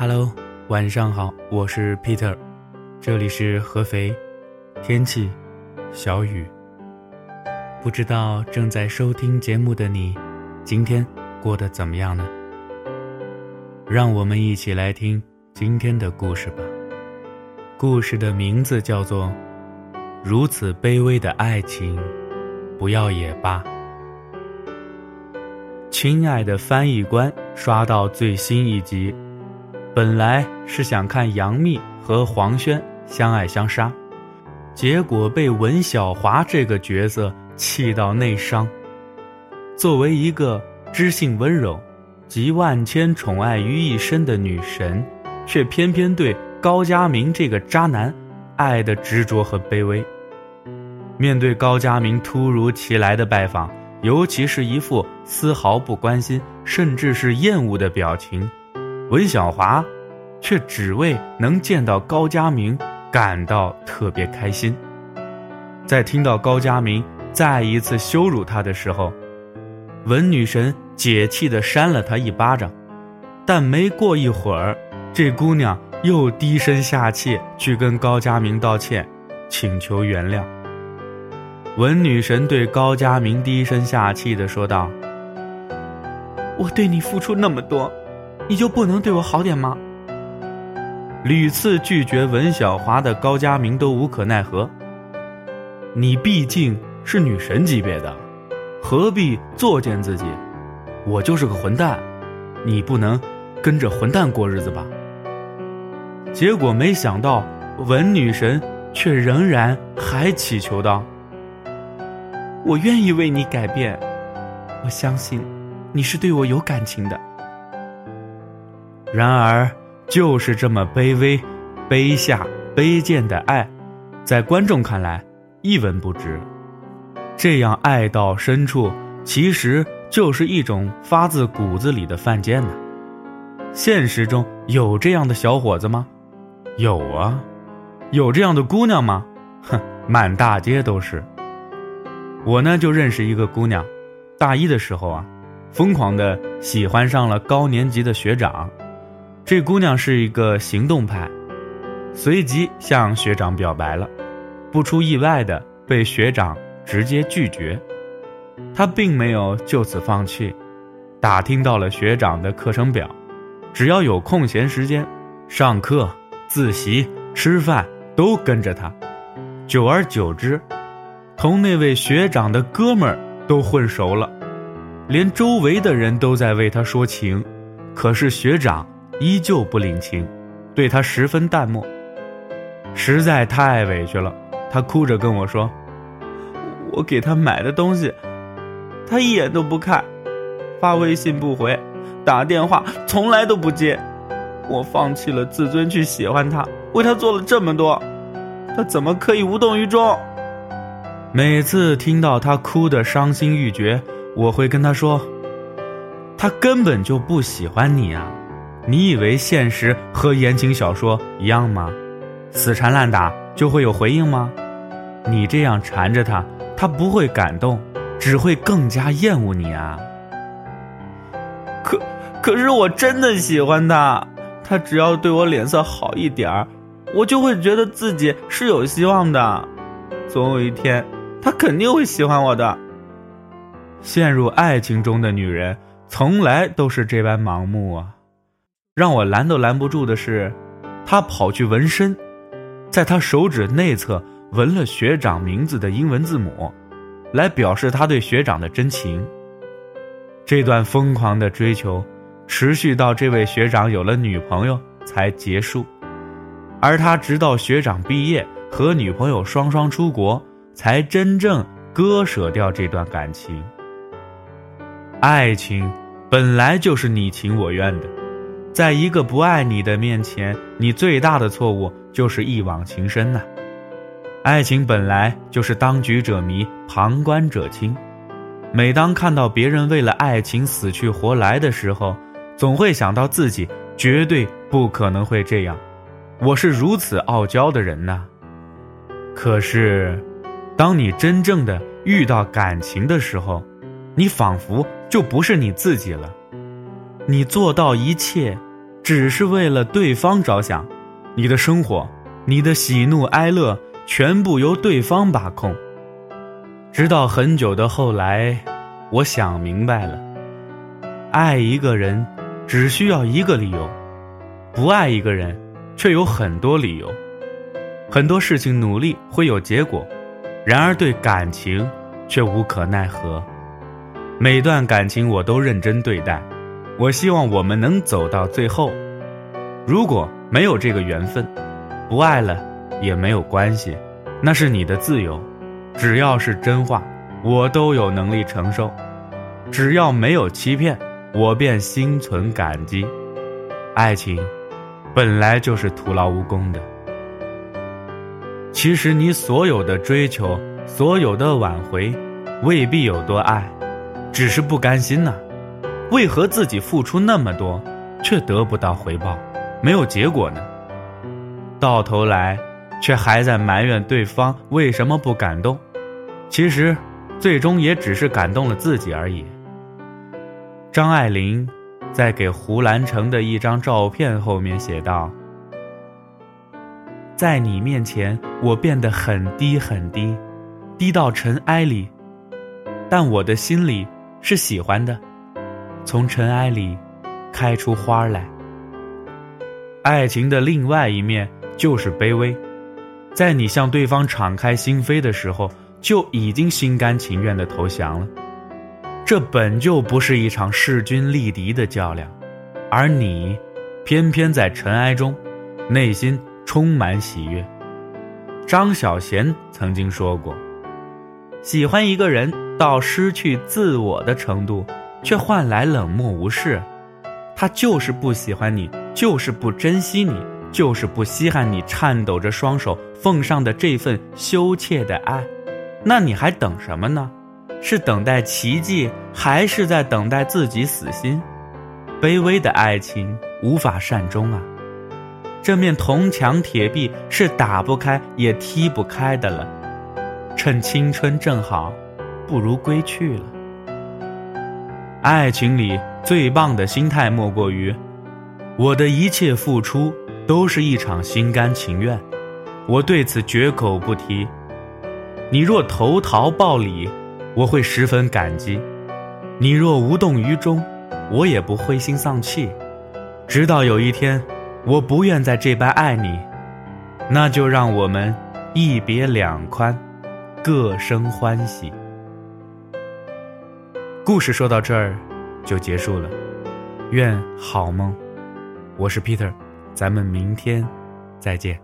Hello，晚上好，我是 Peter，这里是合肥，天气小雨。不知道正在收听节目的你，今天过得怎么样呢？让我们一起来听今天的故事吧。故事的名字叫做《如此卑微的爱情，不要也罢》。亲爱的翻译官，刷到最新一集。本来是想看杨幂和黄轩相爱相杀，结果被文晓华这个角色气到内伤。作为一个知性温柔、集万千宠爱于一身的女神，却偏偏对高家明这个渣男爱的执着和卑微。面对高家明突如其来的拜访，尤其是一副丝毫不关心，甚至是厌恶的表情。文小华，却只为能见到高佳明感到特别开心。在听到高佳明再一次羞辱他的时候，文女神解气地扇了他一巴掌。但没过一会儿，这姑娘又低声下气去跟高佳明道歉，请求原谅。文女神对高佳明低声下气地说道：“我对你付出那么多。”你就不能对我好点吗？屡次拒绝文小华的高佳明都无可奈何。你毕竟是女神级别的，何必作践自己？我就是个混蛋，你不能跟着混蛋过日子吧？结果没想到，文女神却仍然还祈求道：“我愿意为你改变，我相信你是对我有感情的。”然而，就是这么卑微、卑下、卑贱的爱，在观众看来一文不值。这样爱到深处，其实就是一种发自骨子里的犯贱呢。现实中有这样的小伙子吗？有啊。有这样的姑娘吗？哼，满大街都是。我呢，就认识一个姑娘，大一的时候啊，疯狂的喜欢上了高年级的学长。这姑娘是一个行动派，随即向学长表白了，不出意外的被学长直接拒绝。她并没有就此放弃，打听到了学长的课程表，只要有空闲时间，上课、自习、吃饭都跟着他。久而久之，同那位学长的哥们儿都混熟了，连周围的人都在为他说情，可是学长。依旧不领情，对他十分淡漠，实在太委屈了。他哭着跟我说：“我给他买的东西，他一眼都不看，发微信不回，打电话从来都不接。我放弃了自尊去喜欢他，为他做了这么多，他怎么可以无动于衷？”每次听到他哭得伤心欲绝，我会跟他说：“他根本就不喜欢你啊。”你以为现实和言情小说一样吗？死缠烂打就会有回应吗？你这样缠着他，他不会感动，只会更加厌恶你啊！可可是我真的喜欢他，他只要对我脸色好一点儿，我就会觉得自己是有希望的。总有一天，他肯定会喜欢我的。陷入爱情中的女人，从来都是这般盲目啊！让我拦都拦不住的是，他跑去纹身，在他手指内侧纹了学长名字的英文字母，来表示他对学长的真情。这段疯狂的追求，持续到这位学长有了女朋友才结束，而他直到学长毕业和女朋友双双出国，才真正割舍掉这段感情。爱情本来就是你情我愿的。在一个不爱你的面前，你最大的错误就是一往情深呐。爱情本来就是当局者迷，旁观者清。每当看到别人为了爱情死去活来的时候，总会想到自己绝对不可能会这样。我是如此傲娇的人呐。可是，当你真正的遇到感情的时候，你仿佛就不是你自己了。你做到一切，只是为了对方着想，你的生活，你的喜怒哀乐，全部由对方把控。直到很久的后来，我想明白了，爱一个人只需要一个理由，不爱一个人却有很多理由。很多事情努力会有结果，然而对感情却无可奈何。每段感情我都认真对待，我希望我们能走到最后。如果没有这个缘分，不爱了也没有关系，那是你的自由。只要是真话，我都有能力承受；只要没有欺骗，我便心存感激。爱情本来就是徒劳无功的。其实你所有的追求，所有的挽回，未必有多爱，只是不甘心呐。为何自己付出那么多，却得不到回报，没有结果呢？到头来，却还在埋怨对方为什么不感动。其实，最终也只是感动了自己而已。张爱玲在给胡兰成的一张照片后面写道。在你面前，我变得很低很低，低到尘埃里，但我的心里是喜欢的，从尘埃里开出花来。爱情的另外一面就是卑微，在你向对方敞开心扉的时候，就已经心甘情愿的投降了。这本就不是一场势均力敌的较量，而你，偏偏在尘埃中，内心。充满喜悦。张小娴曾经说过：“喜欢一个人到失去自我的程度，却换来冷漠无视，他就是不喜欢你，就是不珍惜你，就是不稀罕你颤抖着双手奉上的这份羞怯的爱。那你还等什么呢？是等待奇迹，还是在等待自己死心？卑微的爱情无法善终啊！”这面铜墙铁壁是打不开也踢不开的了，趁青春正好，不如归去了。爱情里最棒的心态莫过于，我的一切付出都是一场心甘情愿，我对此绝口不提。你若投桃报李，我会十分感激；你若无动于衷，我也不灰心丧气。直到有一天。我不愿再这般爱你，那就让我们一别两宽，各生欢喜。故事说到这儿就结束了，愿好梦。我是 Peter，咱们明天再见。